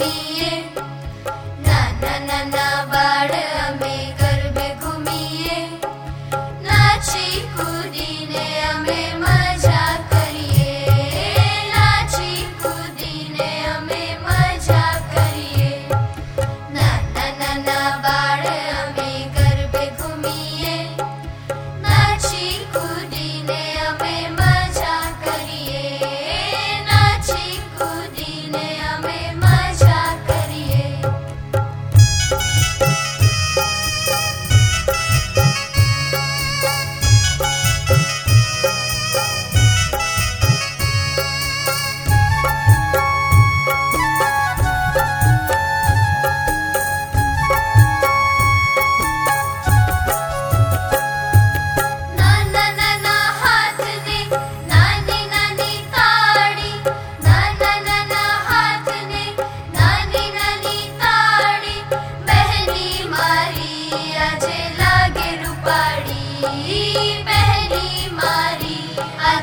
happy.